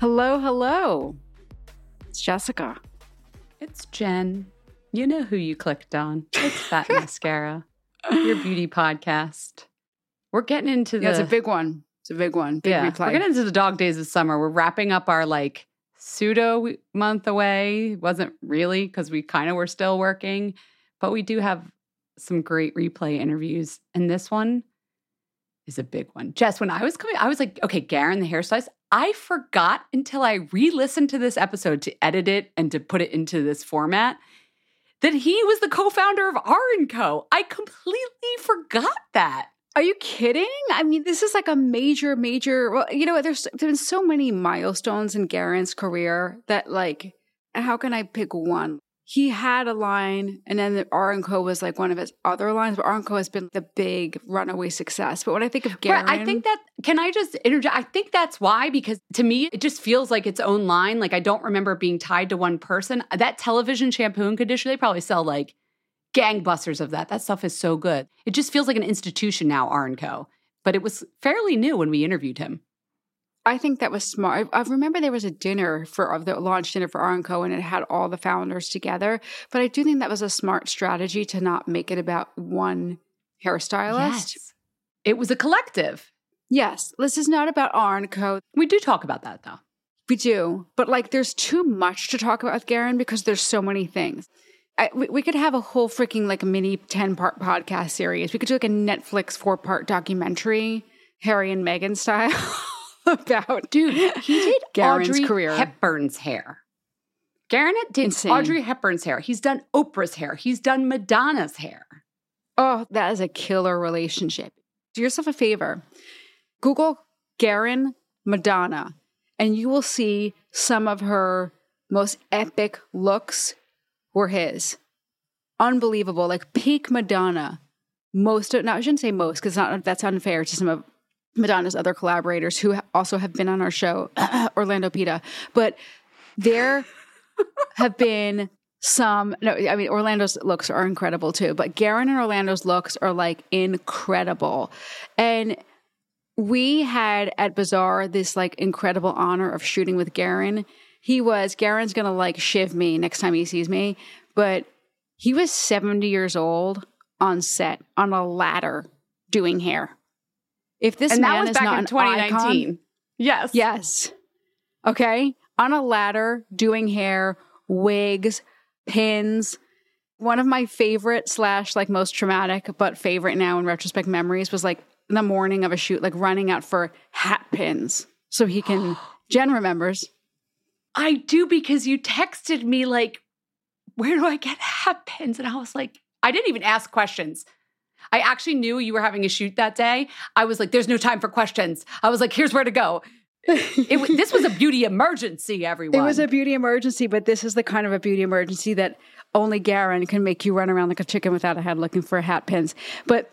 Hello, hello. It's Jessica. It's Jen. You know who you clicked on. It's Fat Mascara, your beauty podcast. We're getting into the Yeah, it's a big one. It's a big one. Big yeah, replay. we're getting into the dog days of summer. We're wrapping up our like pseudo month away. Wasn't really because we kind of were still working, but we do have some great replay interviews, and this one is a big one. Jess, when I was coming, I was like, okay, Garren, the hairstylist. I forgot until I re-listened to this episode to edit it and to put it into this format that he was the co-founder of R and Co. I completely forgot that. Are you kidding? I mean, this is like a major, major. Well, you know, there's there's been so many milestones in Garren's career that, like, how can I pick one? He had a line, and then the R and Co was like one of his other lines. But R and Co has been the big runaway success. But when I think of Garren, Right, I think that can I just interject? I think that's why because to me it just feels like its own line. Like I don't remember being tied to one person. That television shampoo and conditioner, they probably sell like gangbusters of that. That stuff is so good. It just feels like an institution now, R and Co. But it was fairly new when we interviewed him. I think that was smart. I, I remember there was a dinner for of the launch dinner for R&Co and it had all the founders together. But I do think that was a smart strategy to not make it about one hairstylist. Yes. It was a collective. Yes, this is not about R&Co. We do talk about that though. We do, but like there's too much to talk about with Garren because there's so many things. I, we, we could have a whole freaking like mini 10 part podcast series. We could do like a Netflix four part documentary, Harry and Meghan style. about Dude, he did Garren's Audrey career. Hepburn's hair. Garren did Insane. Audrey Hepburn's hair. He's done Oprah's hair. He's done Madonna's hair. Oh, that is a killer relationship. Do yourself a favor. Google Garren Madonna, and you will see some of her most epic looks were his. Unbelievable, like peak Madonna. Most of, no, I shouldn't say most because that's unfair to some of Madonna's other collaborators who also have been on our show, Orlando Pita. But there have been some no i mean orlando's looks are incredible too but garren and orlando's looks are like incredible. And we had at bazaar this like incredible honor of shooting with garren. He was garren's gonna like shiv me next time he sees me but he was 70 years old on set on a ladder doing hair if this and that man was is back not in an 2019. icon, yes. Yes. Okay. On a ladder, doing hair, wigs, pins. One of my favorite slash like most traumatic, but favorite now in retrospect memories was like the morning of a shoot, like running out for hat pins so he can. Jen remembers. I do because you texted me like, where do I get hat pins? And I was like, I didn't even ask questions. I actually knew you were having a shoot that day. I was like, there's no time for questions. I was like, here's where to go. It, this was a beauty emergency, everyone. It was a beauty emergency, but this is the kind of a beauty emergency that only Garren can make you run around like a chicken without a head looking for hat pins. But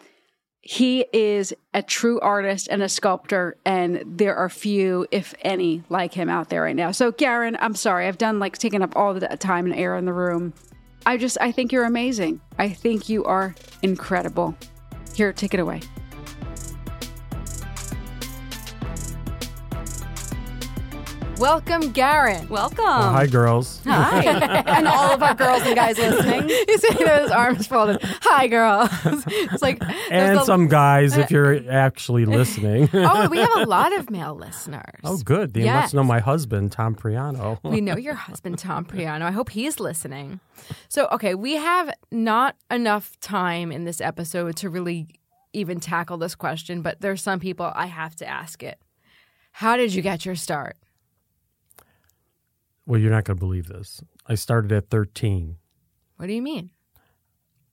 he is a true artist and a sculptor, and there are few, if any, like him out there right now. So, Garren, I'm sorry, I've done like taken up all the time and air in the room. I just, I think you're amazing. I think you are incredible. Here, take it away. Welcome, Garren. Welcome. Oh, hi, girls. Hi. and all of our girls and guys listening. He's sitting there with his arms folded. Hi, girls. It's like, And a- some guys, if you're actually listening. Oh, we have a lot of male listeners. oh, good. They Yes. must know my husband, Tom Priano. We know your husband, Tom Priano. I hope he's listening. So, okay, we have not enough time in this episode to really even tackle this question, but there's some people I have to ask it. How did you get your start? Well, you're not going to believe this. I started at 13. What do you mean?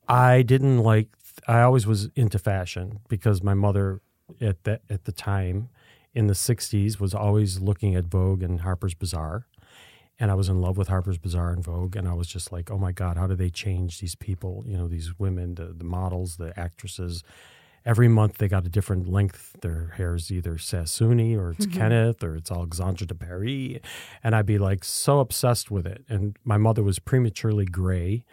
I didn't like. I always was into fashion because my mother at that at the time in the '60s was always looking at Vogue and Harper's Bazaar, and I was in love with Harper's Bazaar and Vogue, and I was just like, oh my god, how do they change these people? You know, these women, the, the models, the actresses. Every month they got a different length. Their hair is either Sassoon or it's Kenneth or it's Alexandre de Paris, and I'd be like so obsessed with it. And my mother was prematurely gray,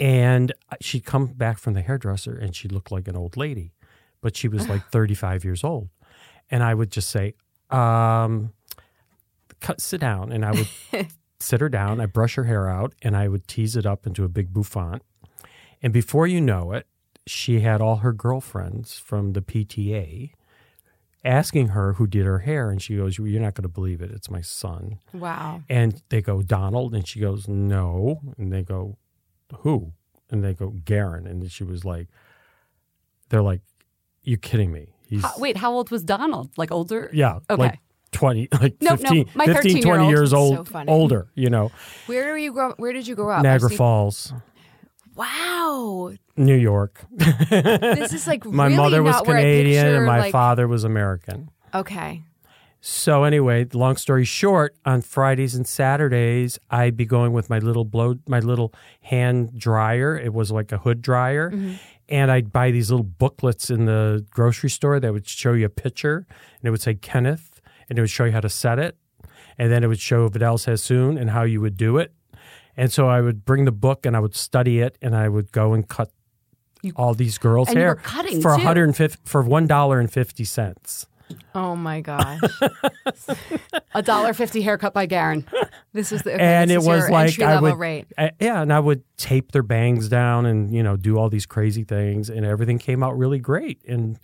and she'd come back from the hairdresser and she looked like an old lady, but she was like 35 years old. And I would just say, um, cut, sit down. And I would sit her down. I brush her hair out and I would tease it up into a big bouffant. And before you know it, she had all her girlfriends from the PTA asking her who did her hair. And she goes, You're not going to believe it. It's my son. Wow. And they go, Donald. And she goes, No. And they go, Who? And they go, Garren. And she was like, They're like, You kidding me? He's, How- wait, how old was Donald? Like older? yeah, Okay. like 20, like No, no, 15, my 15 20 13-year-old years old, so older, you know, Where do you grow? Where did you grow up? Niagara Falls, Wow. New York. This is like my really mother was not where I Canadian and my like- father was American. Okay. So anyway, long story short, on Fridays and Saturdays, I'd be going with my little blow, my little hand dryer. It was like a hood dryer, Mm-hmm. and I'd buy these little booklets in the grocery store that would show you a picture, and it would say Kenneth, and it would show you how to set it, and then it would show Vidal Sassoon and how you would do it. And so I would bring the book and I would study it, and I would go and cut all these girls' you hair for too. 150 for one dollar and fifty cents. Oh my gosh. A dollar fifty haircut by Garren. This is the okay, and it was like I would, rate. I- yeah, and I would tape their bangs down and you know do all these crazy things, and everything came out really great. And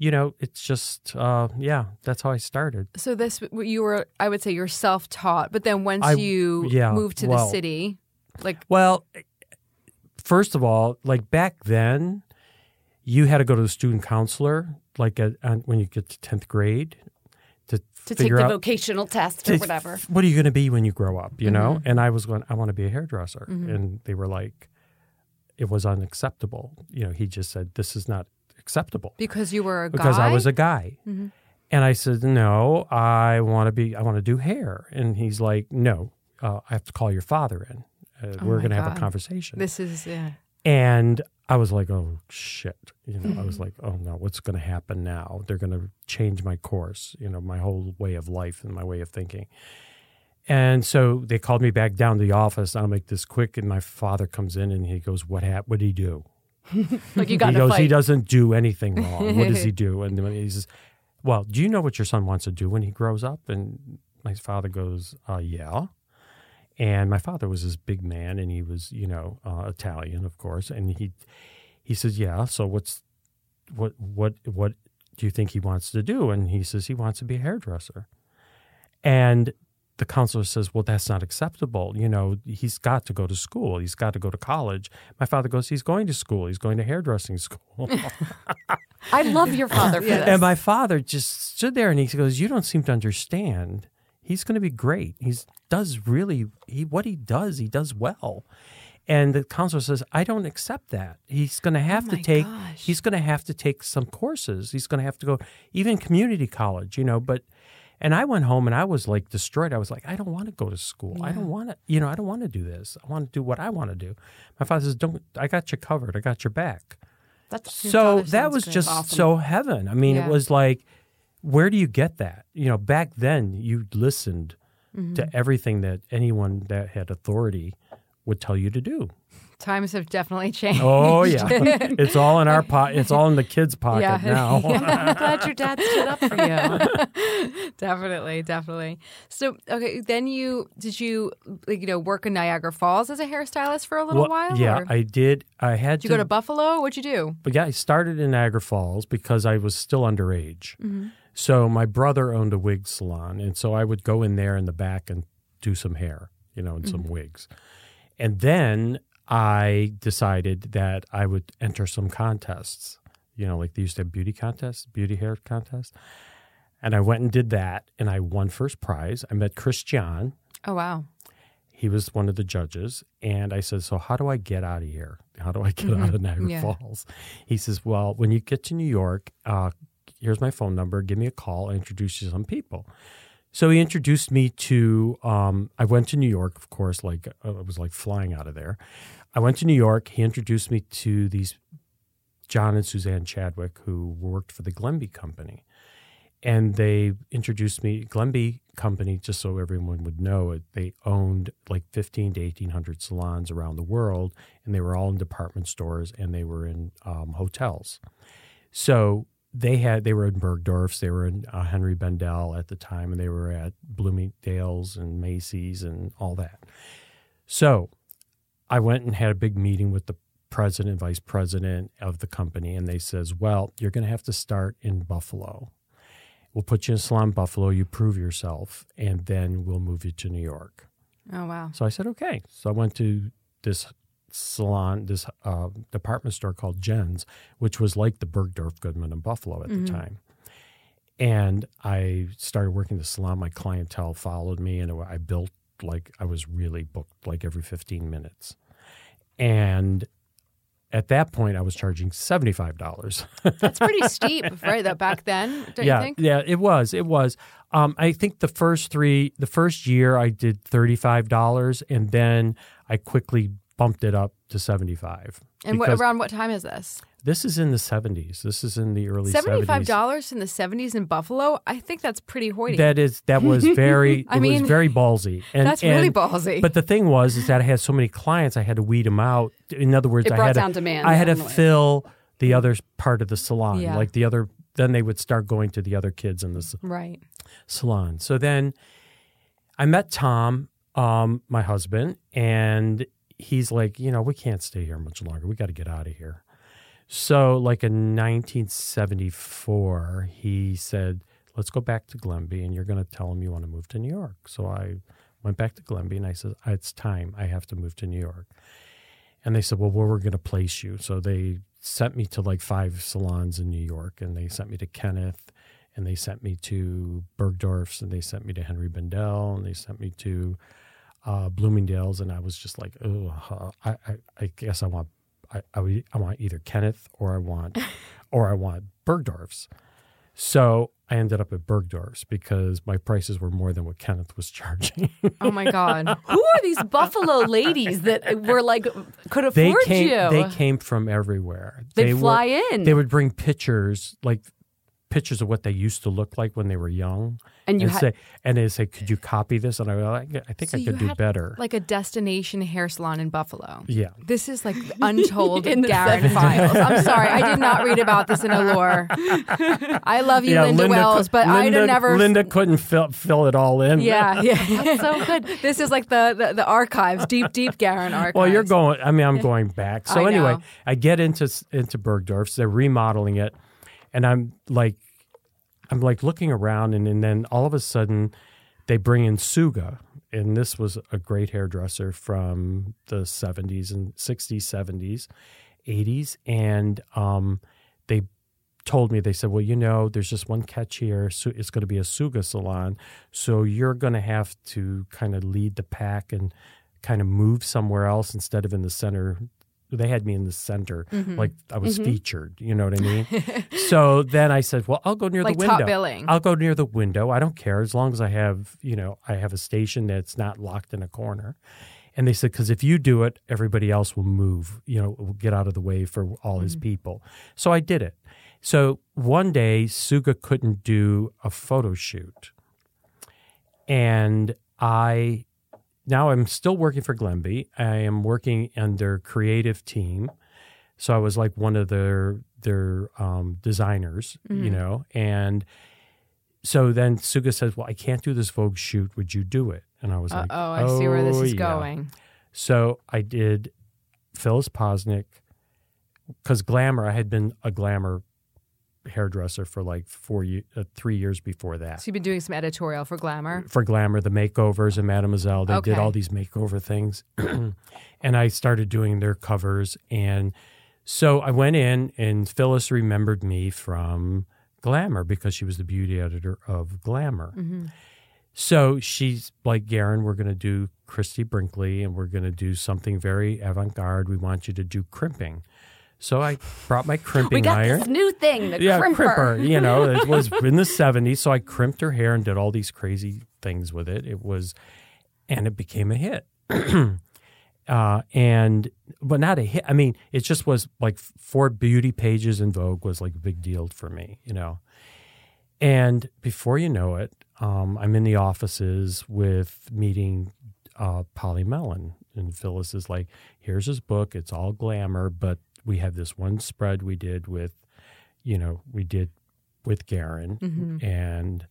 you know, it's just uh, yeah, that's how I started. So this you were I would say you're self taught, but then once I- you yeah, moved to the city, like Well, first of all, like back then, you had to go to the student counselor, like at, on, when you get to tenth grade, to to take the out vocational test or to- whatever. What are you going to be when you grow up? You know? Mm-hmm. And I was going, I want to be a hairdresser. And they were like, it was unacceptable. You know, he just said, this is not acceptable Because you were a because guy? I was a guy. Mm-hmm. And I said, no, I want to be, I want to do hair. And he's like, no, uh, I have to call your father in. Uh, Oh we're going to have a conversation. This is yeah. And I was like, oh shit. You know, I was Mm-hmm. like, oh no, what's going to happen now? They're going to change my course, you know, my whole way of life and my way of thinking. And so they called me back down to the office. I'll make this quick. And my father comes in and he goes, what happened? What did he do? Like you got he to goes, fight. he doesn't do anything wrong. what does he do? And he says, well, do you know what your son wants to do when he grows up? And my father goes, uh, yeah. And my father was this big man, and he was, you know, uh, Italian, of course. And he he says, yeah. So what's what what what do you think he wants to do? And he says he wants to be a hairdresser. And the counselor says, well, that's not acceptable. You know, he's got to go to school. He's got to go to college. My father goes, he's going to school. He's going to hairdressing school. I love your father for this. And my father just stood there and he goes, "You don't seem to understand. He's going to be great. He does really he what he does. He does well." And the counselor says, "I don't accept that. He's going oh to have to take. gosh. He's going to have to take some courses. He's going to have to go even community college. You know, but." And I went home and I was like destroyed. I was like, I don't want to go to school. I don't want to, you know, I don't want to do this. I want to do what I want to do. My father says, Don't, I got you covered. I got your back That's so that was good. just so heaven. I mean, Yeah. it was like, where do you get that? You know, back then you listened Mm-hmm. to everything that anyone that had authority would tell you to do. Times have definitely changed. Oh yeah, it's all in our pot. It's all in the kids' pocket Yeah. now. I'm glad your dad stood up for you. definitely, definitely. So, okay, then you did you like you know work in Niagara Falls as a hairstylist for a little Well, while? yeah, or- I did. I had did you go to Buffalo? What'd you do? But yeah, I started in Niagara Falls because I was still underage. Mm-hmm. So my brother owned a wig salon, and so I would go in there in the back and do some hair, you know, and some Mm-hmm. wigs. And then I decided that I would enter some contests. You know, like they used to have beauty contests, beauty hair contests. And I went and did that, and I won first prize. I met Chris John. Oh wow. He was one of the judges. And I said, So, how do I get out of here? How do I get out of Niagara Yeah. Falls? He says, Well, when you get to New York, uh, here's my phone number. Give me a call. I'll introduce you to some people. So he introduced me to, um, I went to New York, of course, like uh, I was like flying out of there. I went to New York. He introduced me to these John and Suzanne Chadwick who worked for the Glenby Company. And they introduced me, Glenby Company, just so everyone would know it, they owned like 15 to 1,800 salons around the world, and they were all in department stores and they were in um, hotels. So they had they were in Bergdorf's, they were in uh, Henri Bendel at the time, and they were at Bloomingdale's and Macy's and all that. So I went and had a big meeting with the president, vice president of the company, and they says, "Well, you're going to have to start in Buffalo. We'll put you in Salon Buffalo. You prove yourself, and then we'll move you to New York." Oh wow. So I said, "Okay." So I went to this salon, this uh, department store called Jen's, which was like the Bergdorf Goodman in Buffalo at the time. And I started working the salon. My clientele followed me, and I built like I was really booked like every 15 minutes. And at that point, I was charging $75. That's pretty steep, right? That back then, don't yeah, you think? yeah, it was. It was. Um, I think the first three, the first year, I did thirty-five dollars, and then I quickly bumped it up to seventy-five. And what, around what time is this? This is in the seventies. This is in the early Seventy-five 70s. dollars in the seventies in Buffalo. I think that's pretty hoity. That is that was very. I it mean, was very ballsy. And, that's really ballsy. But the thing was, is that I had so many clients, I had to weed them out. In other words, I had down to, demand I had to in a way. fill the other part of the salon, Yeah. like the other. Then they would start going to the other kids in the right. salon. So then I met Tom, um, my husband, and he's like, you know, we can't stay here much longer. We got to get out of here. So, like in 1974, he said, let's go back to Glenby and you're going to tell him you want to move to New York. So I went back to Glenby and I said, it's time. I have to move to New York. And they said, well, where we're going to place you. So they sent me to like five salons in New York and they sent me to Kenneth and they sent me to Bergdorf's, and they sent me to Henri Bendel, and they sent me to uh, Bloomingdale's, and I was just like, oh, I, I, I guess I want, I, I, would- I want either Kenneth or I want, or I want Bergdorf's. So I ended up at Bergdorf's because my prices were more than what Kenneth was charging. Oh my god. Who are these buffalo ladies that were like could afford they came, you? they came from everywhere. They'd They were- fly in. They would bring pictures, like pictures of what they used to look like when they were young, And you and had- say, and they say, "Could you copy this?" And I, go, I I think So I you could do had, better. Like a destination hair salon in Buffalo. yeah, This is like untold In the Garren 70s. files. I'm sorry, I did not read about this in Allure. I love you, yeah. Linda, Wells, cou- but I'd Linda, never. Linda couldn't fill fill it all in. Yeah, yeah. That's so good. This is like the, the, the archives, deep, deep Garren archives. Well, you're going. I mean, I'm going back. So I anyway, know. I get into into Bergdorf's. They're remodeling it, and I'm like, I'm like looking around, and, and then all of a sudden, they bring in Suga, and this was a great hairdresser from the 70s and 60s, 70s, 80s, and um, they told me they said, well, you know, there's just one catch here. Su- It's going to be a Suga salon, so you're going to have to kind of lead the pack and kind of move somewhere else instead of in the center. They had me in the center, Mm-hmm. like I was featured. You know what I mean? so then I said, "Well, I'll go near Like the top window. billing. I'll go near the window. I don't care as long as I have, you know, I have a station that's not locked in a corner." And they said, "Because if you do it, everybody else will move. You know, will get out of the way for all his people." So I did it. So one day, Suga couldn't do a photo shoot, and I now I'm still working for Glenby. I am working on their creative team. So I was like one of their their um, designers, you know, and so then Suga says, "Well, I can't do this Vogue shoot. Would you do it?" And I was Uh like, oh, I see where this "Oh, is yeah." going. So I did Phyllis Posnick because Glamour. I had been a Glamour hairdresser for like four, uh, three years before that So you've been doing some editorial for Glamour. for Glamour, the makeovers and Mademoiselle. They did all these makeover things. and I started doing their covers. And so I went in, and Phyllis remembered me from Glamour because she was the beauty editor of Glamour. So she's like, Garren, we're going to do Christie Brinkley and we're going to do something very avant garde. We want you to do crimping. So I brought my crimping We got iron this new thing, the yeah, crimper. You know, it was in the '70s, so I crimped her hair and did all these crazy things with it. It was, and it became a hit. uh, and but not a hit. I mean, it just was like four beauty pages in Vogue was like a big deal for me. You know, and before you know it, um, I'm in the offices with meeting uh, Polly Mellen. And Phyllis is like, here's his book. It's all glamour, but we have this one spread we did with, you know, we did with Garren. And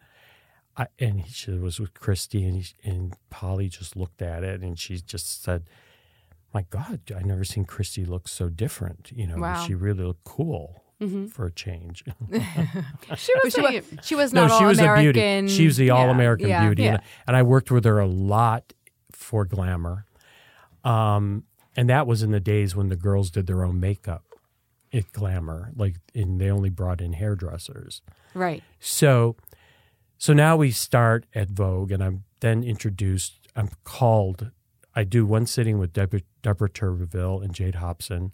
I, and she was with Christie, and, he, and Polly just looked at it and she just said, my God, I never seen Christie look so different. You know, Wow. she really looked cool for a change. She was, She a- was, she was No, not she all was American. a beauty. She was the all American yeah, beauty, yeah. And, and I worked with her a lot for Glamour. Um, and that was in the days when the girls did their own makeup at Glamour, like, and they only brought in hairdressers. right. So, so now we start at Vogue, and I'm then introduced. I'm called. I do one sitting with Deborah, Deborah Turbeville and Jade Hobson,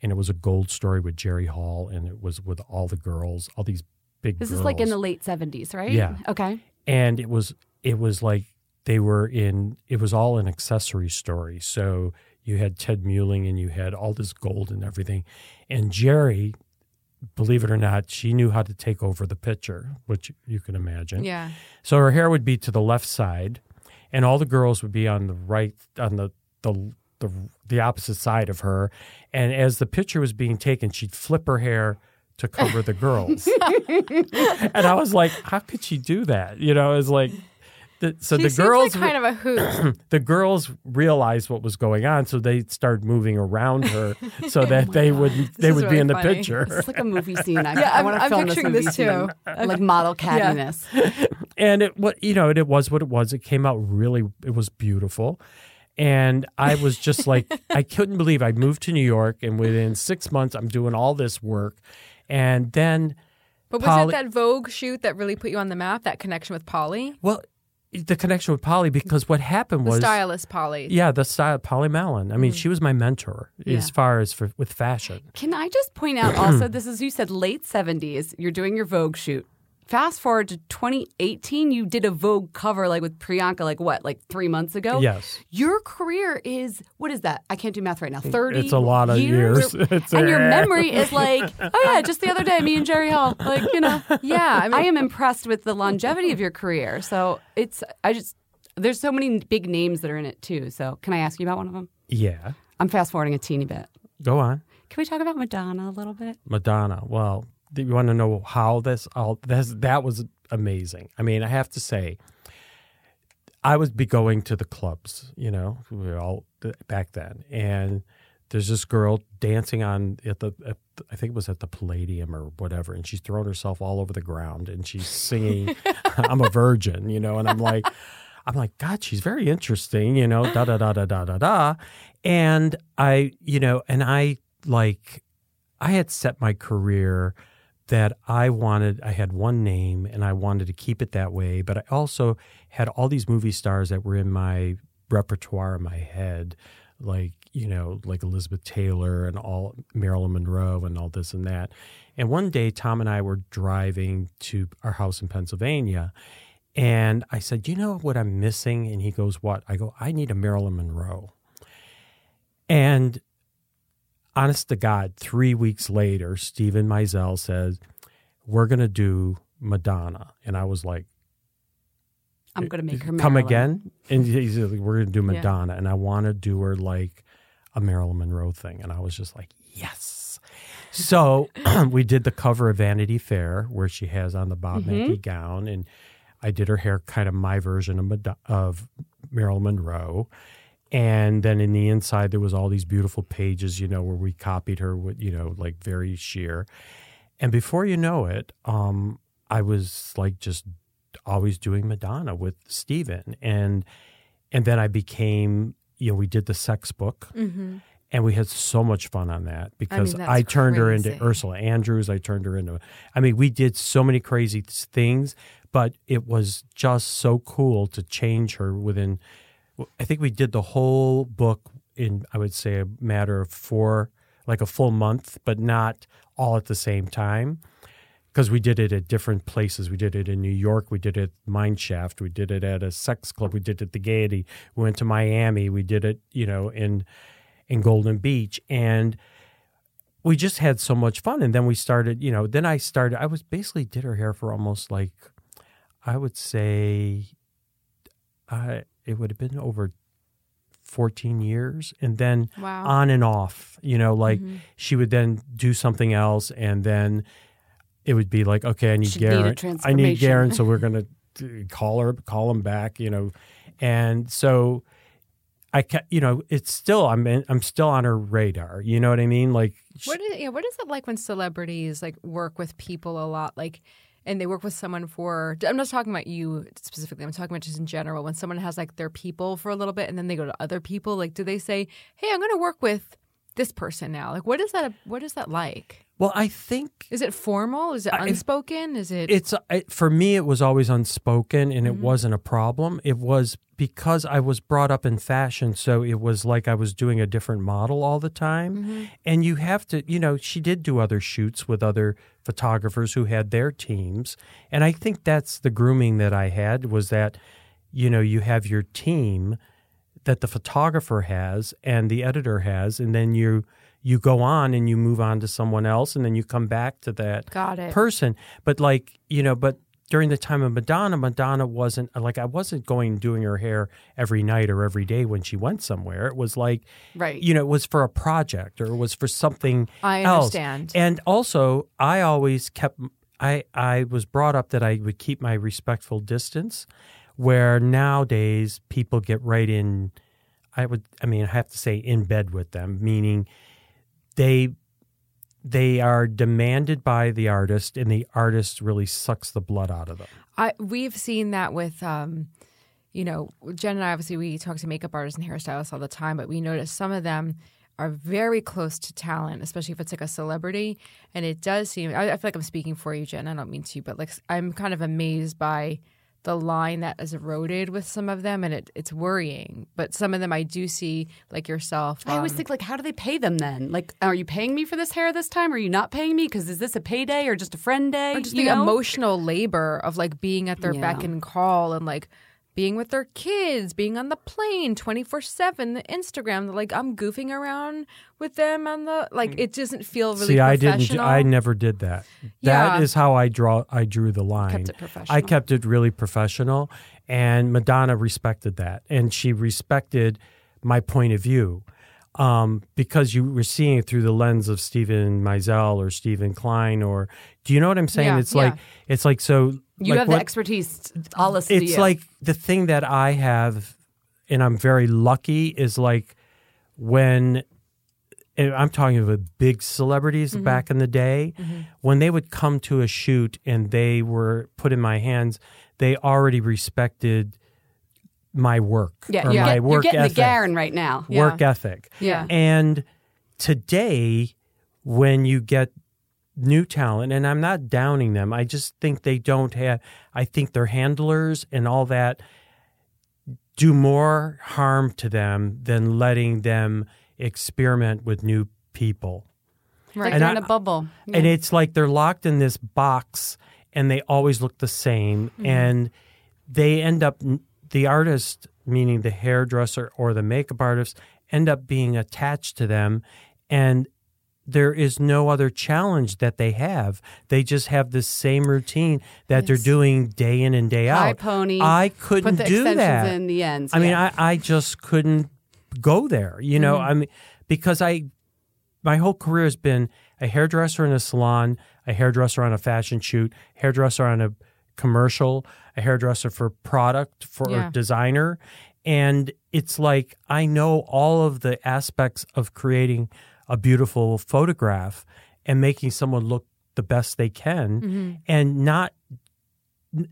and it was a gold story with Jerry Hall, and it was with all the girls, all these big. This girls. is like in the late 70s, right? Yeah. Okay. and it was it was like they were in it was all an accessory story so you had ted muehling and you had all this gold and everything. And jerry believe it or not she knew how to take over the picture which you can imagine. Yeah. so her hair would be to the left side and all the girls would be on the right on the the the, the opposite side of her. And as the picture was being taken she'd flip her hair to cover the girls. And i was like how could she do that? You know it's like the, so She the seems girls like kind of a hoot. the girls realized what was going on so they started moving around her so oh that they would they is would be really in the funny. picture It's like a movie scene. I, Yeah, I I'm- want to I'm film picturing this this too. scene. Like model cattiness. and it what you know it was what it was it came out really it was beautiful and i was just like i couldn't believe i moved to new york and within six months i'm doing all this work and then But was Polly- it that Vogue shoot that really put you on the map? That connection with Polly, Well, the connection with Polly because what happened the was stylist Polly. Yeah, the style Polly Mellen. I mean, mm. she was my mentor Yeah. as far as for, with fashion. Can I just point out also, this is, you said late 70s, you're doing your Vogue shoot. Fast forward to 2018, you did a Vogue cover like with Priyanka, like what, like three months ago? Yes. Your career is, what is that? I can't do math right now. 30 It's a lot of years. It's and your memory is like, oh yeah, just the other day, me and Jerry Hall. Like, you know. Yeah, I mean, I am impressed with the longevity of your career. So it's, I just, there's so many big names that are in it too. So can I ask you about one of them? Yeah. I'm fast forwarding a teeny bit. Go on. Can we talk about Madonna a little bit? Madonna. Well, you want to know how this all this that was amazing. I mean, I have to say I would be going to the clubs, you know, we were all back then and there's this girl dancing on at the, at the I think it was at the Palladium or whatever and she's throwing herself all over the ground and she's singing I'm a virgin, you know, and I'm like I'm like, God, she's very interesting, you know, da da da da da da da. And I, you know, and I like, I had set my career that I wanted, I had one name and I wanted to keep it that way. But I also had all these movie stars that were in my repertoire in my head, like, you know, like Elizabeth Taylor and all Marilyn Monroe and all this and that. And one day, Tom and I were driving to our house in Pennsylvania. And I said, You know what I'm missing? And he goes, What? I go, I need a Marilyn Monroe. And honest to God, three weeks later, Steven Meisel says, We're going to do Madonna. And I was like, I'm going to make her Come Marilyn. again? And he's like, We're going to do Yeah. Madonna. And I want to do her like a Marilyn Monroe thing. And I was just like, Yes. So we did the cover of Vanity Fair where she has on the Bob Mm-hmm. Mackie gown. And I did her hair kind of my version of, of Marilyn Monroe. And then in the inside, there was all these beautiful pages, you know, where we copied her with, you know, like very sheer. And before you know it, um, I was like just always doing Madonna with Steven. And and then I became, you know, we did the sex book. Mm-hmm. And we had so much fun on that because that's I, turned her into Ursula Andrews. I turned her into, I mean, we did so many crazy things, but it was just so cool to change her within. I think we did the whole book in, I would say, a matter of four, like a full month, but not all at the same time because we did it at different places. We did it in New York. We did it at Mineshaft. We did it at a sex club. We did it at the Gaiety. We went to Miami. We did it, you know, in in Golden Beach, and we just had so much fun. And then we started, you know, then I started. I was basically did her hair for almost like, I would say, I it would have been over. 14 years and then Wow. on and off you know like Mm-hmm. she would then do something else and then it would be like okay i need She'd need Garren i need. Garren so we're going to call her call him back you know and so i ca- you know it's still i'm in, i'm still on her radar you know what i mean like What is yeah? What is it like when celebrities like work with people a lot, like, and they work with someone for? I'm not talking about you specifically. I'm talking about just in general. When someone has like their people for a little bit, and then they go to other people. Like, do they say, "Hey, I'm going to work with this person now"? Like, what is that? What is that like? well i think Is it formal? Is it I- unspoken? Is it? it's it, for me it was always unspoken and it Mhm. wasn't a problem it was because i was brought up in fashion so it was like i was doing a different model all the time Mhm. and you have to you know she did do other shoots with other photographers who had their teams. And i think that's the grooming that i had was that you know you have your team that the photographer has and the editor has and then you you go on and you move on to someone else and then you come back to that person. But like you know but during the time of madonna madonna wasn't like i wasn't going doing her hair every night or every day when she went somewhere it was like Right. you know it was for a project or it was for something I else. understand. and also i always kept i i was brought up that i would keep my respectful distance where nowadays people get right in i would i mean i have to say in bed with them meaning they they are demanded by the artist and the artist really sucks the blood out of them I we've seen that with um, you know, Jen and I obviously we talk to makeup artists and hairstylists all the time, but we notice some of them are very close to talent, especially if it's like a celebrity. And it does seem, I, I feel like I'm speaking for you, Jen. I don't mean to, but like I'm kind of amazed by the line that is eroded with some of them, and it, it's worrying. But some of them I do see, like yourself. I always um, think like, how do they pay them then? Like, are you paying me for this hair this time? Or are you not paying me? Because is this a payday or just a friend day? or just you the know? emotional labor of like being at their Yeah. beck and call and like being with their kids, being on the plane 24 7, the Instagram, the, like I'm goofing around with them on the, like hmm. it doesn't feel really See, I didn't. I never did that. Yeah. That is how I draw. I drew the line. Kept it professional. I kept it really professional, and Madonna respected that, and she respected my point of view. Um, because you were seeing it through the lens of Steven Meisel or Steven Klein, or do you know what I'm saying? Yeah, it's like yeah. it's like so. You like have what- the expertise. I'll it's you. like the thing that I have, and I'm very lucky, is like when I'm talking about big celebrities Mm-hmm. back in the day, when they would come to a shoot and they were put in my hands, they already respected my work yeah, or you're, my get- you're getting ethic. the Garren right now. Work ethic. Yeah. And today, when you get new talent, and I'm not downing them, I just think they don't have, I think their handlers and all that do more harm to them than letting them experiment with new people. Like And they're I- in a bubble. And it's like they're locked in this box and they always look the same. Mm-hmm. And they end up, the artist, meaning the hairdresser or the makeup artist, end up being attached to them. And there is no other challenge that they have. They just have the same routine that they're doing day in and day out. pony, I couldn't Put the do extensions that. in the ends. I mean. I, I just couldn't go there, you know. Mm. I mean, because I, my whole career has been a hairdresser in a salon, a hairdresser on a fashion shoot, hairdresser on a commercial, a hairdresser for product for Yeah. designer, and it's like I know all of the aspects of creating a beautiful photograph and making someone look the best they can, mm-hmm. and not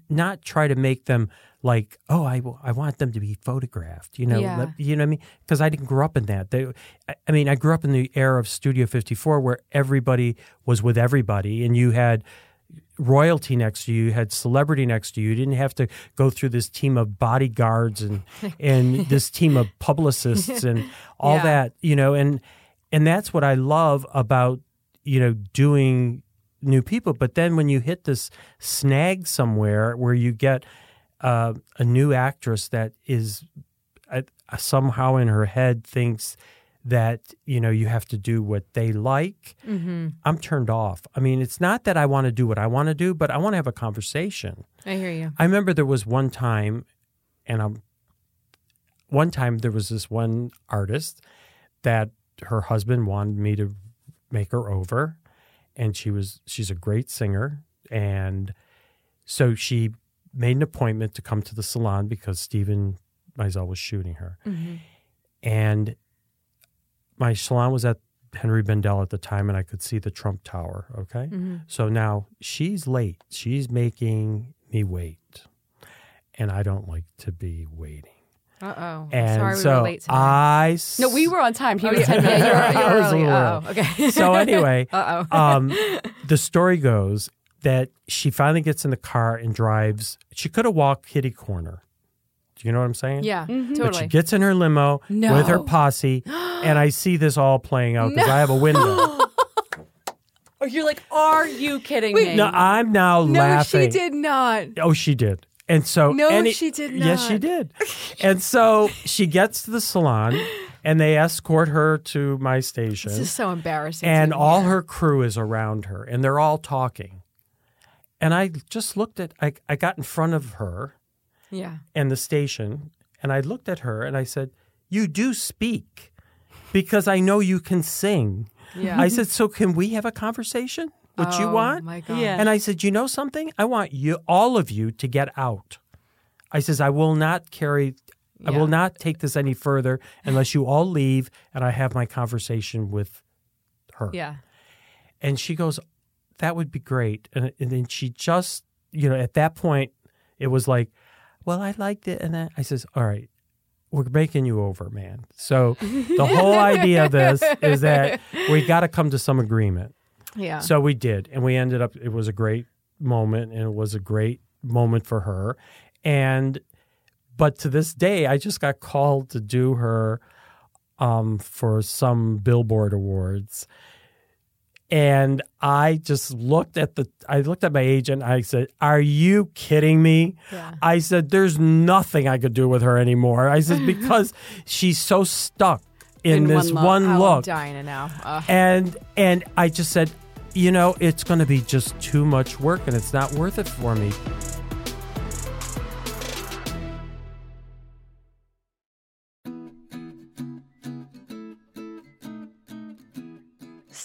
not try to make them like, oh, I, I want them to be photographed, you know, Yeah. you know what I mean? Because I didn't grow up in that. They, I mean, I grew up in the era of Studio 54 where everybody was with everybody and you had royalty next to you, you had celebrity next to you. You didn't have to go through this team of bodyguards and, and this team of publicists and all Yeah. that, you know, and, and that's what I love about, you know, doing new people. But then when you hit this snag somewhere where you get uh, a new actress that is uh, somehow in her head thinks that you know you have to do what they like Mm-hmm. i'm turned off i mean it's not that i want to do what i want to do but i want to have a conversation I hear you. i remember there was one time and i'm one time there was this one artist that her husband wanted me to make her over and she was she's a great singer and so she made an appointment to come to the salon because Steven Meisel was shooting her. And my salon was at Henri Bendel at the time and I could see the Trump Tower, okay? So now she's late. She's making me wait. And I don't like to be waiting. Uh oh. And Sorry we so were late tonight. I s- no, we were on time. He Oh, was 10 minutes. I was early. Uh-oh. Okay. So anyway, Uh oh. um, the story goes that she finally gets in the car and drives. She could have walked kitty corner. Do you know what I'm saying? Yeah, totally. But she gets in her limo with her posse, and I see this all playing out because I have a window. Oh, you're like, are you kidding me? no, I'm now laughing. no, laughing. she did not. Oh, she did. And so No, any- she did not. Yes, she did. And so she gets to the salon, and they escort her to my station. This is so embarrassing. and all her crew is around her and they're all talking and i just looked at I, I got in front of her Yeah. and the station and i looked at her and i said you do speak because i know you can sing Yeah. i said so can we have a conversation what you Oh, want my God. Yeah. and i said you know something i want you all of you to get out i says i will not carry i will not take this any further unless you all leave and i have my conversation with her Yeah. and she goes, "That would be great." And, and then she just, you know, at that point, it was like, "Well, I liked it." And then I says, "All right, we're making you over, man. So the whole idea of this is that we got to come to some agreement. Yeah. So we did, and we ended up. It was a great moment, and it was a great moment for her. And but to this day, I just got called to do her um, for some Billboard awards, and I just looked at the. I looked at my agent. I said, "Are you kidding me?" Yeah. I said, "There's nothing I could do with her anymore." I said because she's so stuck in, In this one look. one Oh, look dying to know. Ugh. and and I just said, you know, it's going to be just too much work, and it's not worth it for me.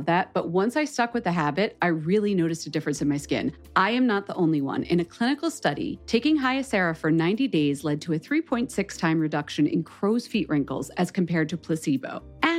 that. But once I stuck with the habit, I really noticed a difference in my skin. I am not the only one. In a clinical study, taking Hyacera for 90 days led to a 3.6 time reduction in crow's feet wrinkles as compared to placebo.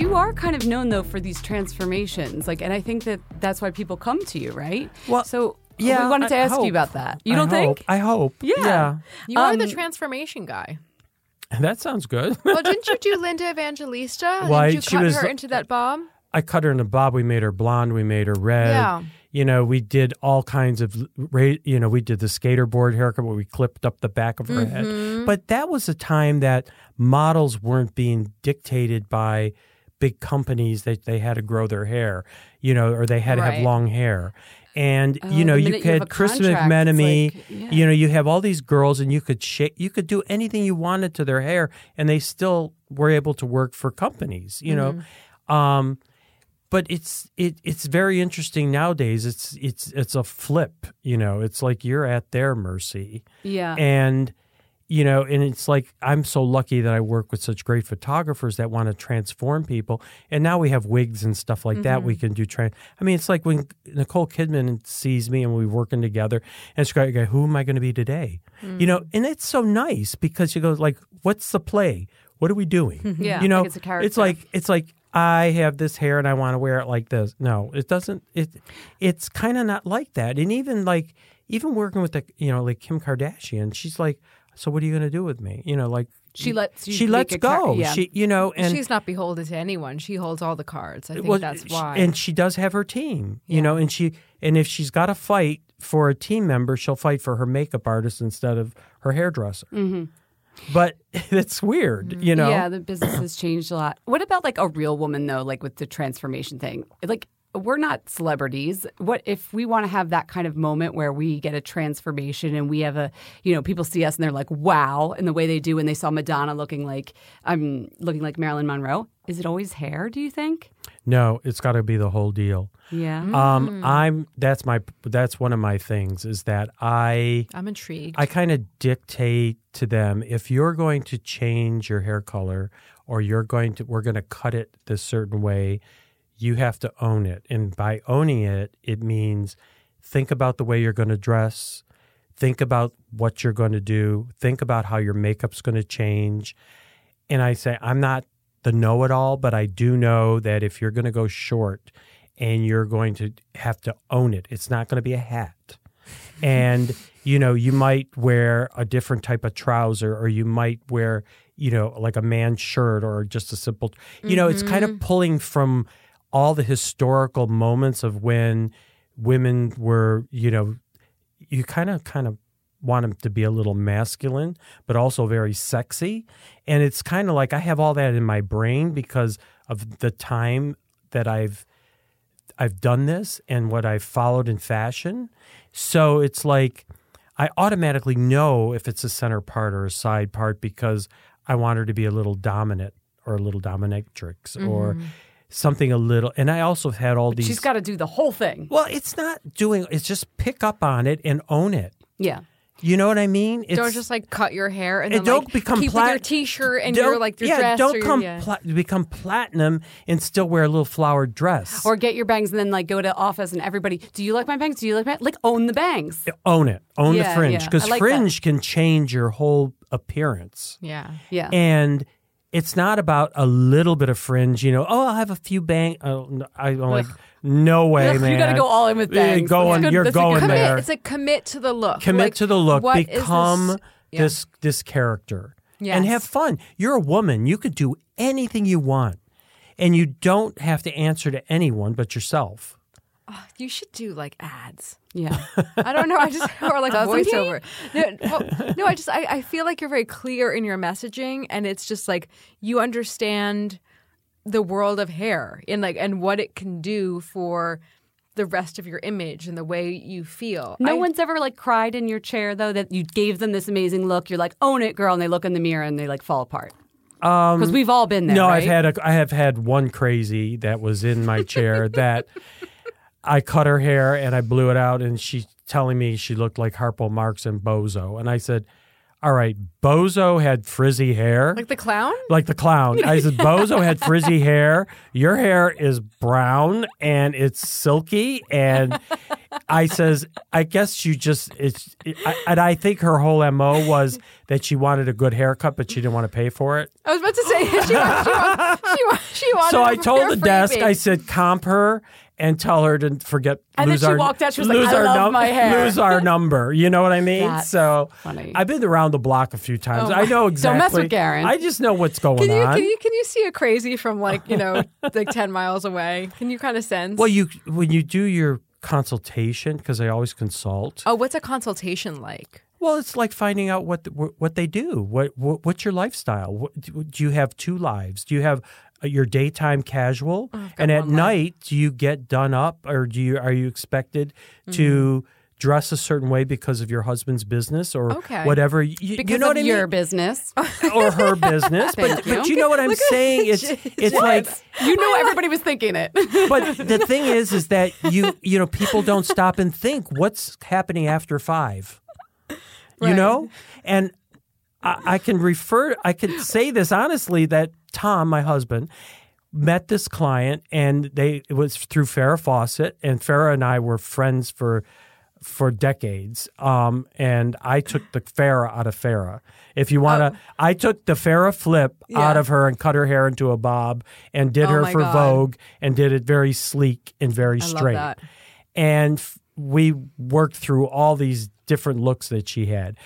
You are kind of known though for these transformations, like, and I think that that's why people come to you, right? Well, so yeah, we wanted to I ask hope. you about that. You I don't think? hope. I hope. Yeah. Yeah. You are the Um, transformation guy. That sounds good. Well, didn't you do Linda Evangelista? Why, didn't you she cut was her into that bob? I cut her into a bob. We made her blonde. We made her red. Yeah. You know, we did all kinds of, you know, we did the skater board haircut where we clipped up the back of her Mm-hmm. head. But that was a time that models weren't being dictated by big companies that they had to grow their hair, you know, or they had to have long hair. And Oh, you know, you minute you have could Chris McMenamy, like, yeah. you know, you have all these girls, and you could shape, you could do anything you wanted to their hair, and they still were able to work for companies, you know. Mm-hmm. Um, but it's it it's very interesting nowadays. It's it's it's a flip, you know. It's like you're at their mercy, Yeah. and you know, and it's like I'm so lucky that I work with such great photographers that want to transform people. And now we have wigs and stuff like that. We mm-hmm. can do trans. I mean, it's like when Nicole Kidman sees me and we're working together, and she's like, "Who am I going to be today?" You know, mm. and it's so nice because she goes like, "What's the play? What are we doing?" Yeah, you know, like it's a character. it's like it's like I have this hair and I want to wear it like this. No, it doesn't. It it's kind of not like that. And even like even working with the you know like Kim Kardashian, she's like, so what are you going to do with me? You know, like She lets you she lets a go. yeah. She you know and She's not beholden to anyone. She holds all the cards. I think well, that's why. and she does have her team. You know, and she and if she's got to fight for a team member, she'll fight for her makeup artist instead of her hairdresser. But it's weird, you know. Mm-hmm. Yeah, the business has changed a lot. What about like a real woman though, like with the transformation thing? Like we're not celebrities. What if we want to have that kind of moment where we get a transformation and we have a, you know, people see us and they're like, "Wow!" and the way they do when they saw Madonna looking like, I'm um, looking like Marilyn Monroe. Is it always hair? Do you think? No, it's got to be the whole deal. Yeah. Um, I'm that's my that's one of my things is that I I'm intrigued. I kind of dictate to them if you're going to change your hair color or you're going to we're going to cut it this certain way, you have to own it. And by owning it, it means think about the way you're going to dress, think about what you're going to do, think about how your makeup's going to change. And I say I'm not the know-it-all, but I do know that if you're going to go short and you're going to have to own it, it's not going to be a hat and you know you might wear a different type of trouser or you might wear you know like a man's shirt or just a simple you know it's kind of mm-hmm. pulling from all the historical moments of when women were you know you kind of kind of want them to be a little masculine but also very sexy and it's kind of like i have all that in my brain because of the time that i've I've done this and what I've followed in fashion. So it's like I automatically know if it's a center part or a side part because I want her to be a little dominant or a little dominatrix or mm-hmm. Something a little. And I also had all these. She's got to do the whole thing. well, it's not doing. It's just pick up on it and own it. Yeah. You know what I mean? It's, don't just like cut your hair and and then don't like, become keep plat- with your t-shirt and your like your yeah, dress. Don't or your- yeah. pla- become platinum and still wear a little flowered dress. Or get your bangs and then like go to office and everybody, do you like my bangs? Do you like my like own the bangs? own it. Own Yeah, the fringe because like fringe can change your whole appearance. yeah. Yeah. and it's not about a little bit of fringe. You know, oh, I'll have a few bang. Oh, no, I, am like, no way, Ugh, you gotta go all in with bangs. Go That's on, good- you're that's a good going commit. there. It's like commit to the look. Commit Like, to the look. is this- Become Yeah. this this character and have fun. You're a woman. You could do anything you want, and you don't have to answer to anyone but yourself. Oh, you should do like ads. Yeah. I don't know. I just or like Doesn't voiceover. No, well, no, I just I, I feel like you're very clear in your messaging, and it's just like you understand the world of hair and like and what it can do for the rest of your image and the way you feel. No I- one's ever like cried in your chair though that you gave them this amazing look. You're like, own it, girl, and they look in the mirror and they like fall apart. Um, because we've all been there. no, right? I've had a, I have had one crazy that was in my chair that I cut her hair and I blew it out, and she's telling me she looked like Harpo Marx and Bozo, and I said, "All right, Bozo had frizzy hair." like the clown. like the clown. I said, Bozo had frizzy hair. Your hair is brown and it's silky. And I says, I guess you just, it's, I, and I think her whole MO was that she wanted a good haircut, but she didn't want to pay for it. I was about to say she wants, she she she wants So I told the desk, I said, comp her and tell her to forget. And then she our, walked out, she was like, "I love my hair." Lose our number. You know what I mean? That's so funny. I've been around the block a few times. Oh I know exactly. Don't mess with Garren. I just know what's going Can you, on. can you can you see a crazy from like you know like ten miles away? Can you kind of sense? Well, you when you do your consultation because I always consult. oh, what's a consultation like? Well, it's like finding out what the, what they do. What, what what's your lifestyle? What, do you have two lives? Do you have your daytime casual, oh, and at night do you get done up, or do you are you expected to mm-hmm. dress a certain way because of your husband's business or Okay. whatever? You, you know of what I your mean? business. or her business, but you. but you know what I'm saying? It's it's like you know everybody was thinking it. but the thing is, is that you you know people don't stop and think what's happening after five. You know, and I, I can refer. I can say this honestly that Tom, my husband, met this client, and they it was through Farrah Fawcett, and Farrah and I were friends for for decades. Um, and I took the Farrah out of Farrah. If you want to, I took the Farrah flip out Oh. Of her and cut her hair into a bob and did Oh her for God. Vogue and did it very sleek and very I straight. And f- we worked through all these different looks that she had.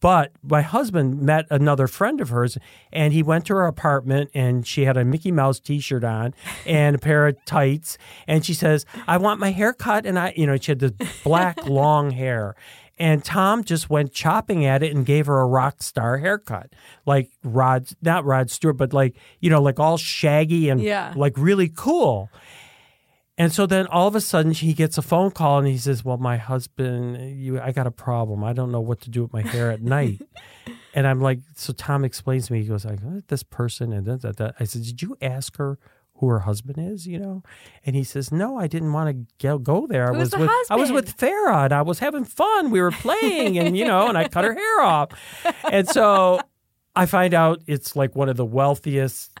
But my husband met another friend of hers, and he went to her apartment, and she had a Mickey Mouse T-shirt on and a pair of tights, and she says, "I want my hair cut," and I, you know, she had this black long hair, and Tom just went chopping at it and gave her a rock star haircut, like Rod, not Rod Stewart, but like you know, like all shaggy and Yeah. like really cool. And so then all of a sudden he gets a phone call and he says, "Well, my husband, you, I got a problem. I don't know what to do with my hair at night." And I'm like, so Tom explains to me. He goes, like, "Uh, this person and that, that, that. I said, did you ask her who her husband is? You know? And he says, no, I didn't want to go, there. I Who's was the with, I was with Farrah and I was having fun. We were playing and, you know, and I cut her hair off. And so I find out it's like one of the wealthiest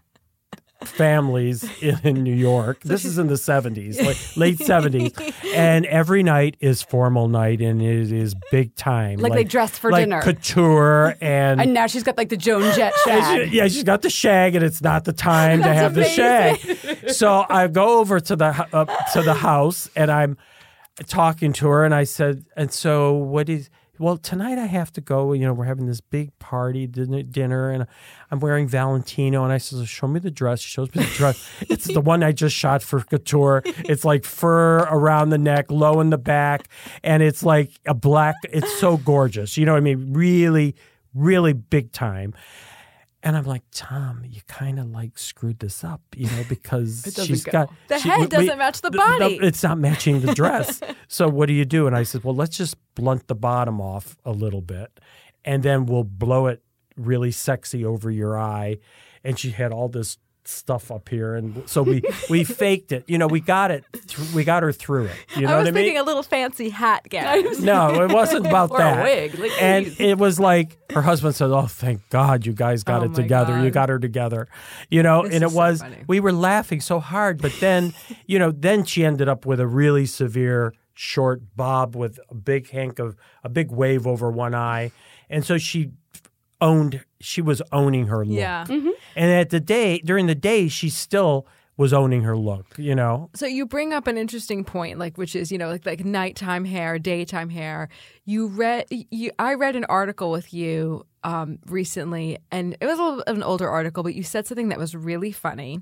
families in, New York. This is in the 70s, like late 70s. And every night is formal night and it is big time. Like they dress for like dinner. couture and. and now she's got like the Joan Jett shag. she- yeah, she's got the shag, and it's not the time to have the shag. So I go over to the uh, to the house, and I'm talking to her, and I said, "And so, what is?" Well, tonight I have to go. You know, we're having this big party dinner, and I'm wearing Valentino. And I said, "Show me the dress." She shows me the dress. it's the one I just shot for couture. It's like fur around the neck, low in the back, and it's like a black. It's so gorgeous. You know what I mean? Really, really big time. And I'm like, Tom, you kind of like screwed this up, you know, because she's go. got The she- head we- we- doesn't match the body. it's not matching the dress. so what do you do? And I said, well, let's just blunt the bottom off a little bit, and then we'll blow it really sexy over your eye. And she had all this stuff up here, and so we we faked it. You know, we got it. th- We got her through it. You know I was what I mean? thinking a little fancy hat, Gary. No, it wasn't about Or a wig, like, and it was like her husband said, "Oh, thank God, you guys got Oh it my together. You got her together." You know, This and it so was funny. we were laughing so hard, but then, you know, then she ended up with a really severe short bob with a big hank of a big wave over one eye, and so she owned. She was owning her look. Yeah. Mm-hmm. And at the day during the day, she still was owning her look. You know. So you bring up an interesting point, like which is you know like like nighttime hair, daytime hair. You read, you I read an article with you um, recently, and it was a little of an older article, but you said something that was really funny.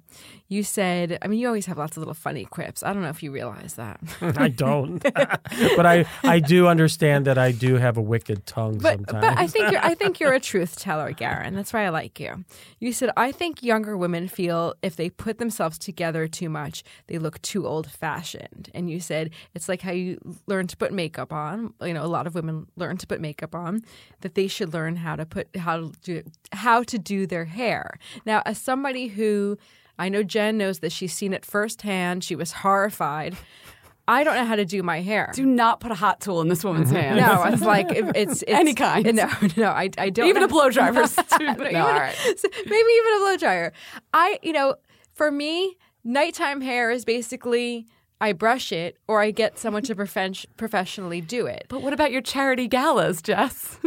You said, I mean, you always have lots of little funny quips. I don't know if you realize that. I don't, but I I do understand that I do have a wicked tongue But sometimes. but I think you're I think you're a truth teller, Garren. That's why I like you. You said I think younger women feel if they put themselves together too much, they look too old fashioned. And you said it's like how you learn to put makeup on. You know, a lot of women learn to put makeup on. That they should learn how to put how to do how to do their hair. Now, as somebody who I know Jen knows that she's seen it firsthand. She was horrified. I don't know how to do my hair. Do not put a hot tool in this woman's hand. No, it's like it- it's, it's Any kind. No, no, I, I don't. Even know- a blow dryer. No, No, even- all right. maybe even a blow dryer. I, you know, for me, nighttime hair is basically I brush it or I get someone to profen- professionally do it. But what about your charity galas, Jess?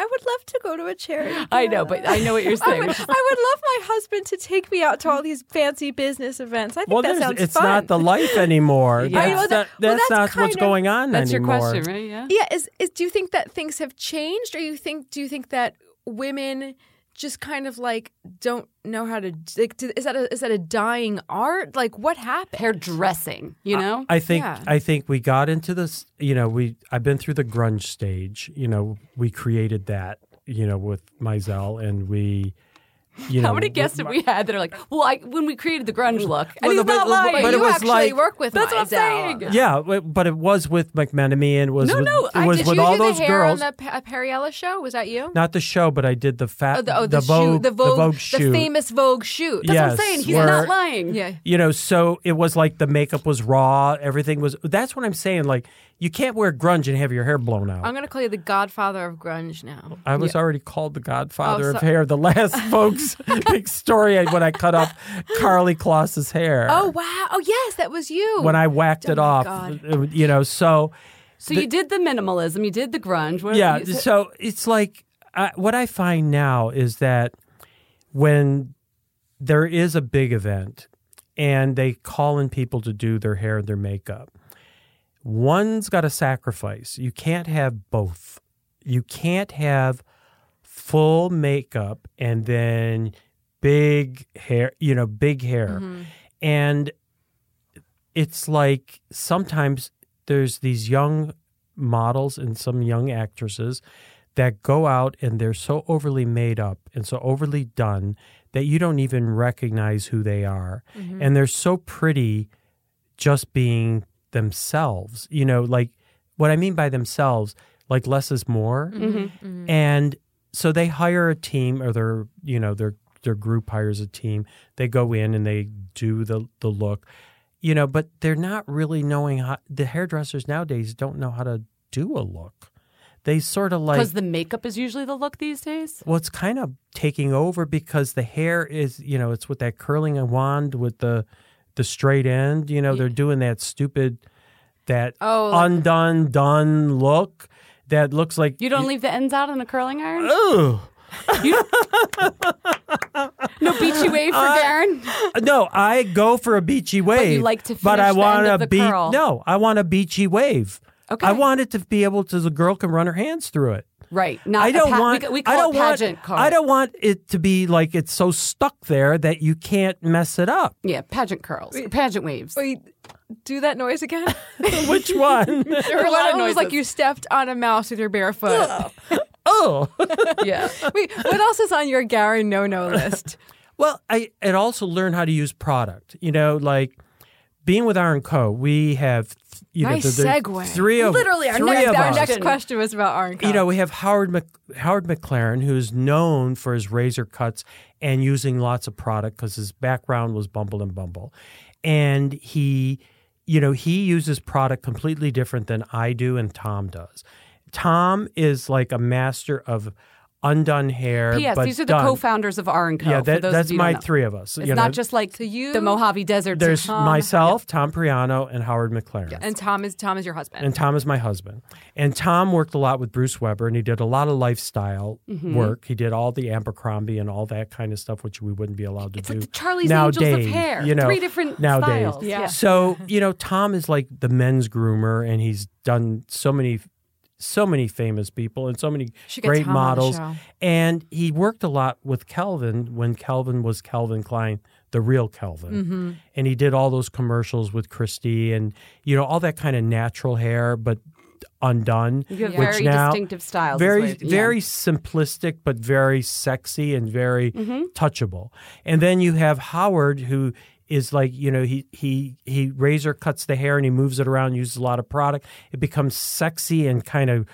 I would love to go to a charity. I know, but I know what you're I saying. would, I would love my husband to take me out to all these fancy business events. I think well, that sounds it's fun. not the life anymore. Yeah. I That's, that- not, well, that's, that's not what's of- going on That's your question, right? Yeah. Yeah, is, is do you think that things have changed, or you think do you think that women just kind of like don't know how to like? do- Is that a, is that a dying art? Like, what happened? Hairdressing, you know? I think Yeah. I think we got into this. You know, we I've been through the grunge stage. You know, we created that. You know, with Meisel, and we. You know, How many guests have we had that are like, well, I, when we created the grunge look, and Well, he's no, but- not lying. but, but it was actually like- work with That's what I'm saying. Yeah, but it was with McMenamy and was No, with, no, it I- was Did with you all do those the hair girls. on the Pa- uh, Perry Ellis show? Was that you? Not the show, but I did the fat Oh, the, oh, the, the, Vogue shoot, the Vogue, Vogue the famous Vogue shoot. That's what I'm saying. He's where- not lying. Yeah. you know, so it was like the makeup was raw, everything was. That's what I'm saying. Like you can't wear grunge and have your hair blown out. I'm gonna call you the Godfather of grunge now. I was already called the Godfather Oh, of hair. The last folks big story when I cut off Karlie Kloss's hair. Oh wow! Oh yes, that was you. when I whacked Oh, it off, God. uh, you know. So So you did the minimalism, you did the grunge. What, yeah, you- so it's like I, what I find now is that when there is a big event and they call in people to do their hair and their makeup, one's got to sacrifice. You can't have both. You can't have full makeup and then big hair, you know, big hair. Mm-hmm. And it's like sometimes there's these young models and some young actresses that go out and they're so overly made up and so overly done that you don't even recognize who they are. Mm-hmm. And they're so pretty just being themselves. You know, like what I mean by themselves, like less is more. Mm-hmm. Mm-hmm. And so they hire a team or their, you know, their their group hires a team. They go in and they do the the look. You know, but they're not really knowing how the hairdressers nowadays don't know how to do a look. They sort of like because the makeup is usually the look these days. well, it's kind of taking over because the hair is, you know, it's with that curling wand with the the straight end. You know, they're doing that stupid, that Oh, like- undone, done look that looks like You don't leave the ends out in a curling iron? Ugh. No beachy wave for Garren? No, I go for a beachy wave. You like to but I want a beat. curl. No, I want a beachy wave. Okay. I want it to be able to the girl can run her hands through it. Right. Not I a don't pa- want. We, we call I don't it pageant want. curl. I don't want it to be like it's so stuck there that you can't mess it up. Yeah, pageant curls. Pageant waves. Wait, do that noise again. Which one? There are a lot of was noises. like you stepped on a mouse with your bare foot. oh. Yeah. Wait, what else is on your Gary no no list? Well, I and also learn how to use product. You know, like being with R and Co. We have you Nice know the, the segue. three of Literally, our next- our. Next question was about R and you know, we have Howard Mc, Howard McLaren, who's known for his razor cuts and using lots of product because his background was Bumble and Bumble, and he, you know, he uses product completely different than I do and Tom does. Tom is like a master of undone hair. P.S. but These are the done. co-founders of R and Co. Yeah, for that, those that's of you who my know. three of us. It's you not know. just like to you- the Mojave Desert. There's Tom. myself, Tom Priano, and Howard McLaren. And Tom is Tom is your husband. And Tom is my husband. And Tom worked a lot with Bruce Weber and he did a lot of lifestyle Mm-hmm. work. He did all the Abercrombie and all that kind of stuff, which we wouldn't be allowed to It's do. like the Charlie's nowadays, Angels of hair. You know, Three different nowadays. styles. Yeah. So, you know, Tom is like the men's groomer and he's done so many so many famous people and so many great Tom on the models. And he worked a lot with Calvin when Calvin was Calvin Klein, the real Calvin. Mm-hmm. And he did all those commercials with Christy and, you know, all that kind of natural hair, but undone. You have Yeah. very Which now- distinctive styles. Very, yeah. very simplistic, but very sexy and very Mm-hmm. touchable. And then you have Howard, who is like, you know, he he he razor cuts the hair and he moves it around, uses a lot of product. It becomes sexy and kind of,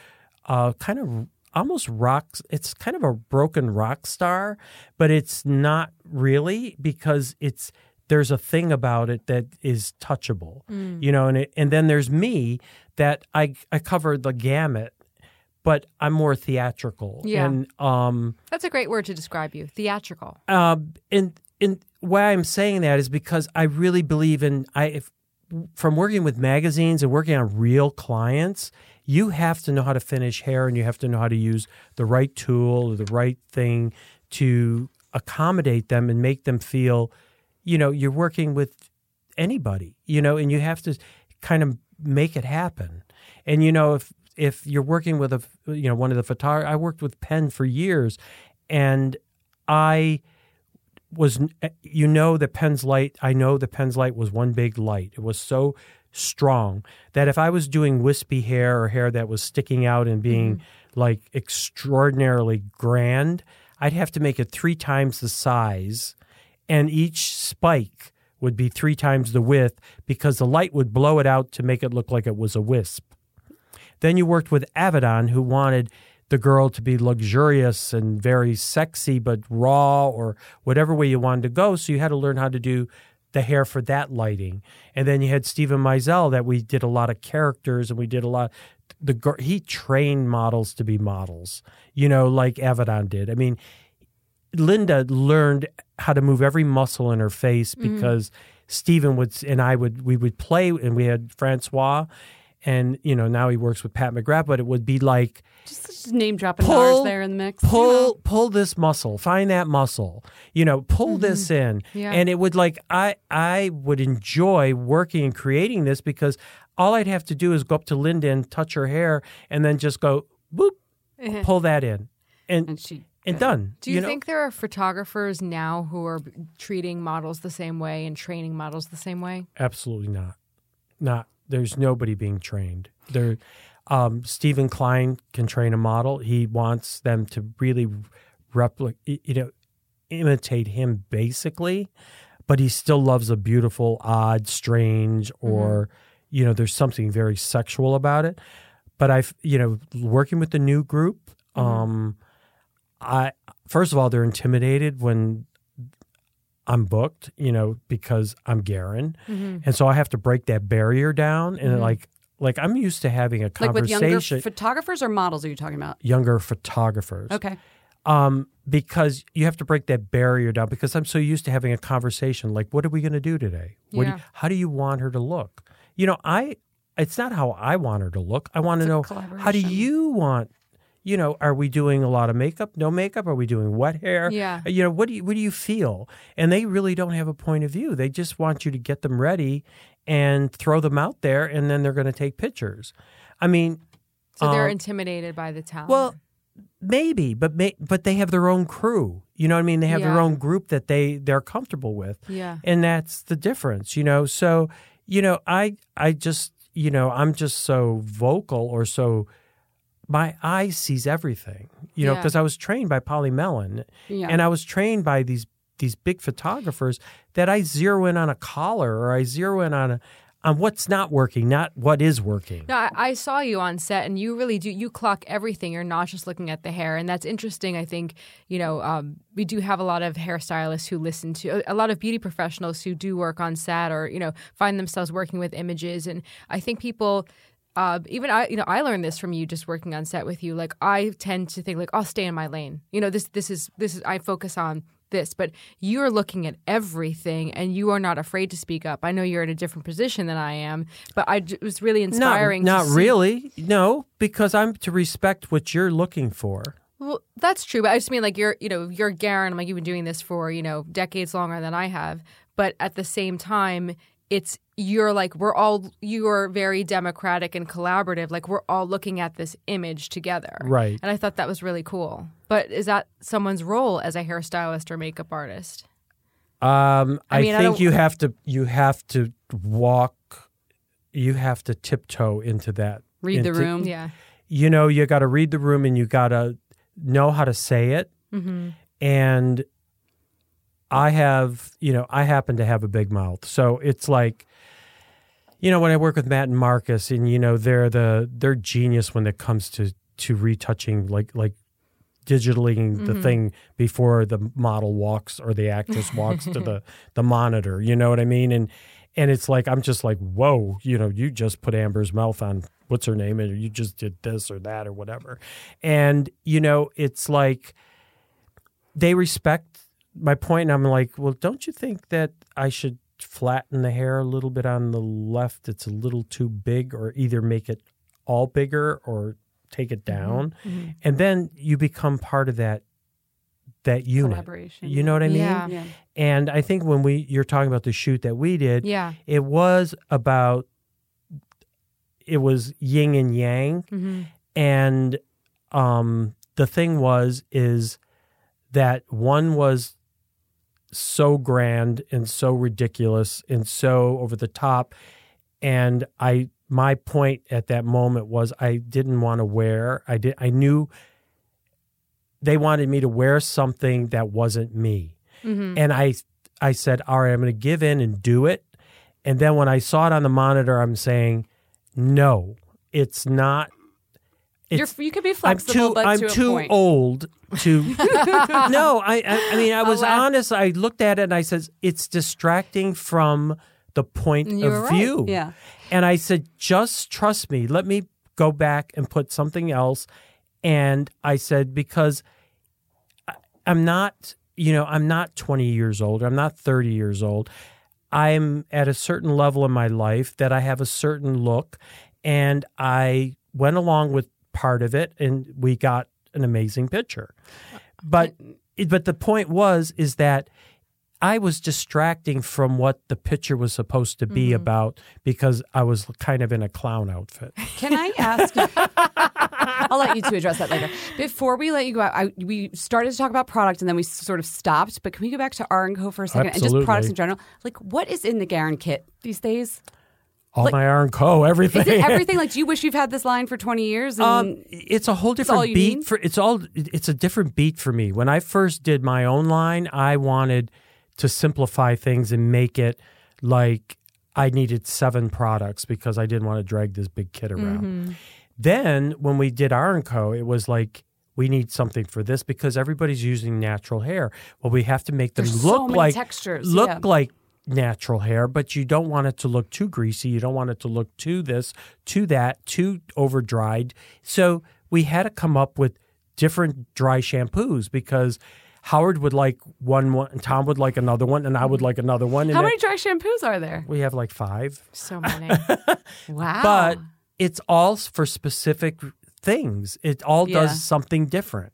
uh, kind of almost rocks. It's kind of a broken rock star, but it's not really because it's there's a thing about it that is touchable, you know. And it, and then there's me that I I cover the gamut. But I'm more theatrical, Yeah. and um, That's a great word to describe you. Theatrical. um, and and why I'm saying that is because I really believe in I if, from working with magazines and working on real clients, you have to know how to finish hair and you have to know how to use the right tool or the right thing to accommodate them and make them feel, you know, you're working with anybody, you know, and you have to kind of make it happen. And you know, if if you're working with a you know one of the photographers, I worked with Penn for years, and I was eh, you know the Penn's light. I know the Penn's light was one big light. It was so strong that if I was doing wispy hair or hair that was sticking out and being mm-hmm. like extraordinarily grand, I'd have to make it three times the size, and each spike would be three times the width because the light would blow it out to make it look like it was a wisp. Then you worked with Avedon, who wanted the girl to be luxurious and very sexy, but raw or whatever way you wanted to go. So you had to learn how to do the hair for that lighting. And then you had Steven Meisel that we did a lot of characters and we did a lot. The he trained models to be models, you know, like Avedon did. I mean, Linda learned how to move every muscle in her face mm-hmm. because Steven would and I would we would play and we had Francois and you know now he works with Pat McGrath, but it would be like Just, just name dropping Pull- bars there in the mix. you pull know. pull this muscle, find that muscle, you know, pull mm-hmm. this in, Yeah. and it would like I I would enjoy working and creating this because all I'd have to do is go up to Linda and touch her hair and then just go boop, eh. pull that in, and And she and done. Do you, know? think there are photographers now who are treating models the same way and training models the same way? Absolutely not. Not there's nobody being trained. There um Steven Klein can train a model. He wants them to really replicate you know imitate him basically, but he still loves a beautiful, odd, strange or you know there's something very sexual about it. But I've you know working with the new group um I first of all they're intimidated when I'm booked, you know, because I'm Garren, and so I have to break that barrier down. And like, like I'm used to having a like with younger conversation. photographers or models are you talking about? younger photographers, Okay. um, because you have to break that barrier down. Because I'm so used to having a conversation. Like, what are we going to do today? What do you- how do you want her to look? You know, I. It's not how I want her to look. I want to It's know how do you want. You know, are we doing a lot of makeup? No makeup? Are we doing wet hair? Yeah. you know what do you what do you feel and they really don't have a point of view they just want you to get them ready and throw them out there and then they're going to take pictures i mean So they're um, intimidated by the talent. well maybe but may, but they have their own crew you know what i mean they have their own group that they they're comfortable with yeah. and that's the difference you know so you know i i just you know i'm just so vocal or so my eye sees everything you know Yeah. because i was trained by polly mellen Yeah. and i was trained by these these big photographers that i zero in on a collar or i zero in on a on what's not working not what is working No, I, I saw you on set, and you really do. You clock everything. You're not just looking at the hair, and that's interesting. I think you know um, we do have a lot of hairstylists who listen to a lot of beauty professionals who do work on set, or you know find themselves working with images. And I think people, uh, even I, you know, I learned this from you just working on set with you. Like I tend to think like I'll stay in my lane. You know, this this is this is I focus on this, but you're looking at everything and you are not afraid to speak up. I know you're in a different position than I am, but I it was really inspiring. not, to not see- really no because i'm to respect what you're looking for Well, that's true, but I just mean like you're, you know, you're Garren. I'm like you've been doing this for you know decades longer than I have, but at the same time, it's you're like we're all you're very democratic and collaborative like we're all looking at this image together Right. and i thought that was really cool but is that someone's role as a hairstylist or makeup artist Um, I I, mean, I think don't- you have to you have to walk, you have to tiptoe into that. Read the room. yeah You know, you got to read the room and you got to know how to say it. mm-hmm. And I have, you know, I happen to have a big mouth, so it's like, you know, when I work with Mert and Marcus, and you know, they're the they're genius when it comes to to retouching like like digitaling the mm-hmm. thing before the model walks or the actress walks to the the monitor. You know what i mean? And and it's like i'm just like whoa you know you just put amber's mouth on what's her name and you just did this or that or whatever. And you know it's like they respect my point point, i'm like well don't you think that i should flatten the hair a little bit on the left it's a little too big or either make it all bigger or take it down and then you become part of that that unit Collaboration. you know what i mean Yeah. Yeah. and i think when we you're talking about the shoot that we did yeah it was about it was yin and yang mm-hmm. and um the thing was is that one was so grand and so ridiculous and so over the top. And i my point at that moment was i didn't want to wear i did i knew they wanted me to wear something that wasn't me. Mm-hmm. and i i said all right i'm going to give in and do it. And then when i saw it on the monitor i'm saying no it's not You're, you could be I'm flexible, too but I'm to too old to No, I, I I mean I was laugh. honest. I looked at it and I said it's distracting from the point You of right. view. Yeah. And I said just trust me. Let me go back and put something else and I said because I- I'm not, you know, I'm not 20 years old. I'm not 30 years old. I'm at a certain level in my life that I have a certain look and I went along with part of it and we got an amazing picture. But but the point was is that I was distracting from what the picture was supposed to be mm-hmm. about because I was kind of in a clown outfit. Can I ask you? I'll let you two address that later. Before we let you go out, I, we started to talk about product and then we sort of stopped. But can we go back to R and Co for a second and just products in general? Like, what is in the Garren kit these days? All Like- my R and Co, everything. Is it everything? like, do you wish you've had this line for twenty years? Um, it's a whole different beat need? for it's all it's a different beat for me. When I first did my own line, I wanted to simplify things and make it like I needed seven products because I didn't want to drag this big kit around. Mm-hmm. Then when we did R and Co, it was like we need something for this because everybody's using natural hair. Well, we have to make them There's so look many like textures, look yeah. like natural hair, but you don't want it to look too greasy. You don't want it to look too this, too that, too over dried. So we had to come up with different dry shampoos because Howard would like one, one Tom would like another one, and I would mm-hmm. like another one. How many dry shampoos are there? we have like five, so many Wow. but it's all for specific things. It all Yeah. does something different.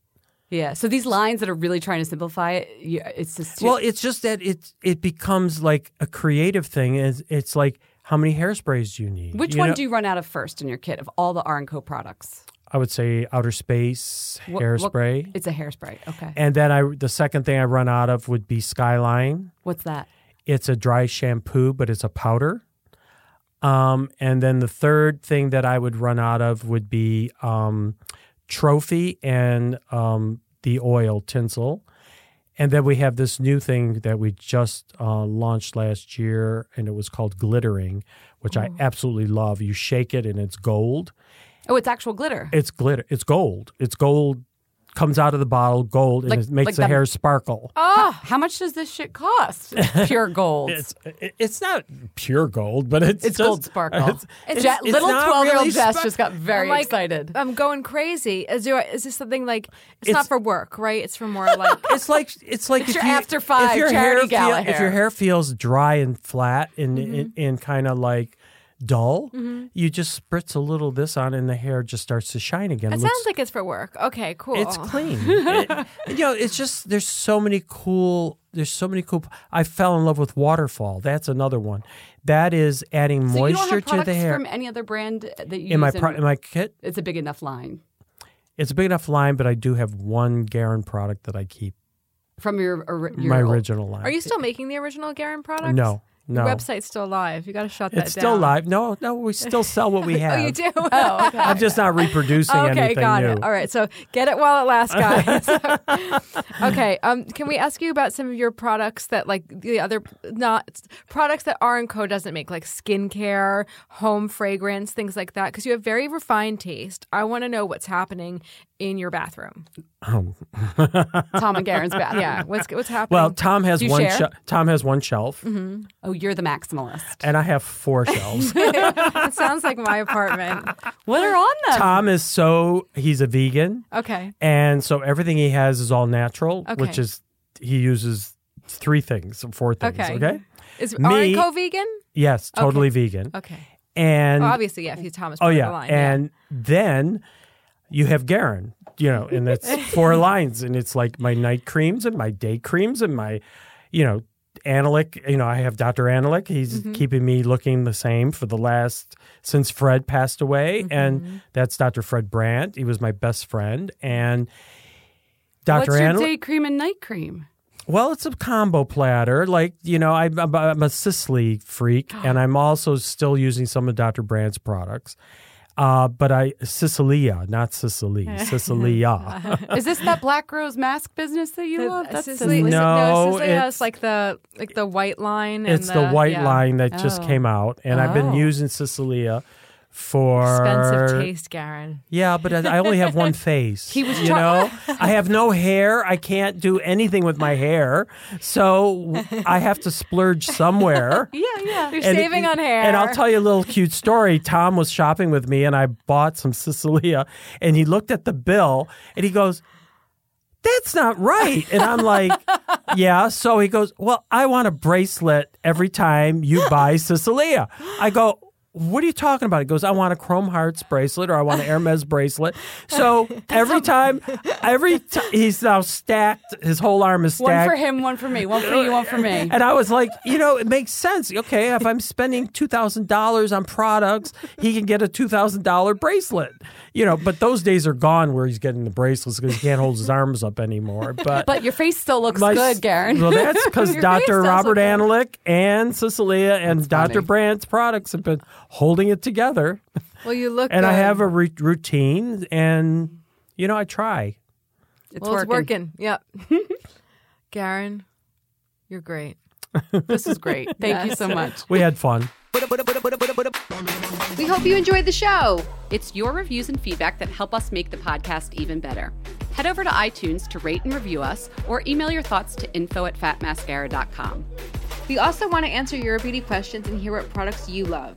Yeah. So these lines that are really trying to simplify it, it's just Well, it's just that it it becomes like a creative thing. It's, it's like how many hairsprays do you need? Which You one know? do you run out of first in your kit of all the R and Co products? I would say outer space What- what- hairspray. it's a hairspray. Okay. and then I the second thing I run out of would be Skyline. What's that? It's a dry shampoo, but it's a powder. Um, and then the third thing that I would run out of would be um, Trophy and um, the oil tinsel. And then we have this new thing that we just uh, launched last year, and it was called Glittering, which I absolutely love. You shake it, and it's gold. Oh, it's actual glitter. It's glitter. It's gold. It's gold. Comes out of the bottle, gold, and Like- it makes like the the- hair sparkle. Oh, how much does this shit cost? Pure gold. It's it's not pure gold, but it's It's just- gold sparkle. It's, Je- it's little twelve year old really Jess just got very I'm like, excited. I'm going crazy. Is, there, is this something like it's, It's- not for work, right? It's for more like It's like it's like It's if your you, after five if your charity hair gala feel- If your hair feels dry and flat and mm-hmm. and, and kind of like dull, Mm-hmm. you just spritz a little of this on, and the hair just starts to shine again. It Looks- sounds like it's for work. Okay, cool. it's clean. It- you know, it's just there's so many cool. There's so many cool. I fell in love with Waterfall. That's another one. That is adding So moisture to the hair. from any other brand that you in my pro- in my kit, it's a big enough line it's a big enough line, but I do have one Garren product that I keep. from your, or, your my old- original line. Are you still making the original Garren products? No, no. Your website's still live. You got to shut that It's down. still live. No, no, we still sell what we have. Oh, you do? Oh, okay. I'm just not reproducing anything. okay, anything got new. it. All right, so get it while it lasts, guys. okay, um, can we ask you about some of your products that, like the other, not products that R and Co doesn't make, like skincare, home fragrance, things like that? Because you have very refined taste. I want to know what's happening in your bathroom. Um, Tom and Garren's bathroom. Yeah, what's what's happening? well, Tom has one. share? shel- Tom has one shelf, Oh, you're the maximalist. and I have four shelves. it sounds like my apartment. What are on them? Tom is so he's a vegan, Okay. and so everything he has is all natural, Okay. which is he uses three things, four things. Okay. Okay. Is Me- R and Co vegan? Yes, totally vegan. Okay. And Well, obviously, yeah. If he's Thomas, oh yeah, the line, and then you have Garren, you know, and that's four lines, and it's like my night creams and my day creams and my, you know, Anolik. You know, I have Dr. Anolik. He's Mm-hmm. keeping me looking the same for the last since Fred passed away, Mm-hmm. and that's Dr. Fred Brandt. He was my best friend, and Dr. What's your day cream and night cream? Well, it's a combo platter. Like, you know, I'm, I'm, I'm a Sisley freak, and I'm also still using some of Dr. Brandt's products. Uh, but I, Sisleÿa, not Sisley, Sisleÿa. Is this that Black Rose mask business that you The- love? That's Sisley, Sisley. No, no, Sisley has it's- like the like the white line. And it's the white yeah. line that just Oh. came out, and I've been Oh. using Sisleÿa for Expensive taste, Garren. Yeah, but I only have one face. He was you know, I have no hair. I can't do anything with my hair, so I have to splurge somewhere. Yeah, yeah. You're And- saving on hair. And I'll tell you a little cute story. Tom was shopping with me, and I bought some Sisleÿa, and he looked at the bill, and he goes, "That's not right." And I'm like, "Yeah." So he goes, "Well, I want a bracelet every time you buy Sisleÿa." I go. What are you talking about? He goes, I want a Chrome Hearts bracelet or I want an Hermes bracelet. So every time, every time, he's now stacked, his whole arm is stacked. One for him, one for me. One for you, one for me. And I was like, you know, it makes sense. Okay, if I'm spending two thousand dollars on products, he can get a two thousand dollar bracelet. You know, but those days are gone where he's getting the bracelets because he can't hold his arms up anymore. But But your face still looks my- good, Garren. Well, that's because Dr. Robert look good. Anolik and Sisleÿa and Dr. funny. Brandt's products have been holding it together. well, you look. And I have a ru- routine, and you know, I try. It's well, working. it's working. Yep. Garren, you're great. This is great. Thank you so much. We had fun. We hope you enjoyed the show. It's your reviews and feedback that help us make the podcast even better. Head over to iTunes to rate and review us or email your thoughts to info at fatmascara.com. We also want to answer your beauty questions and hear what products you love.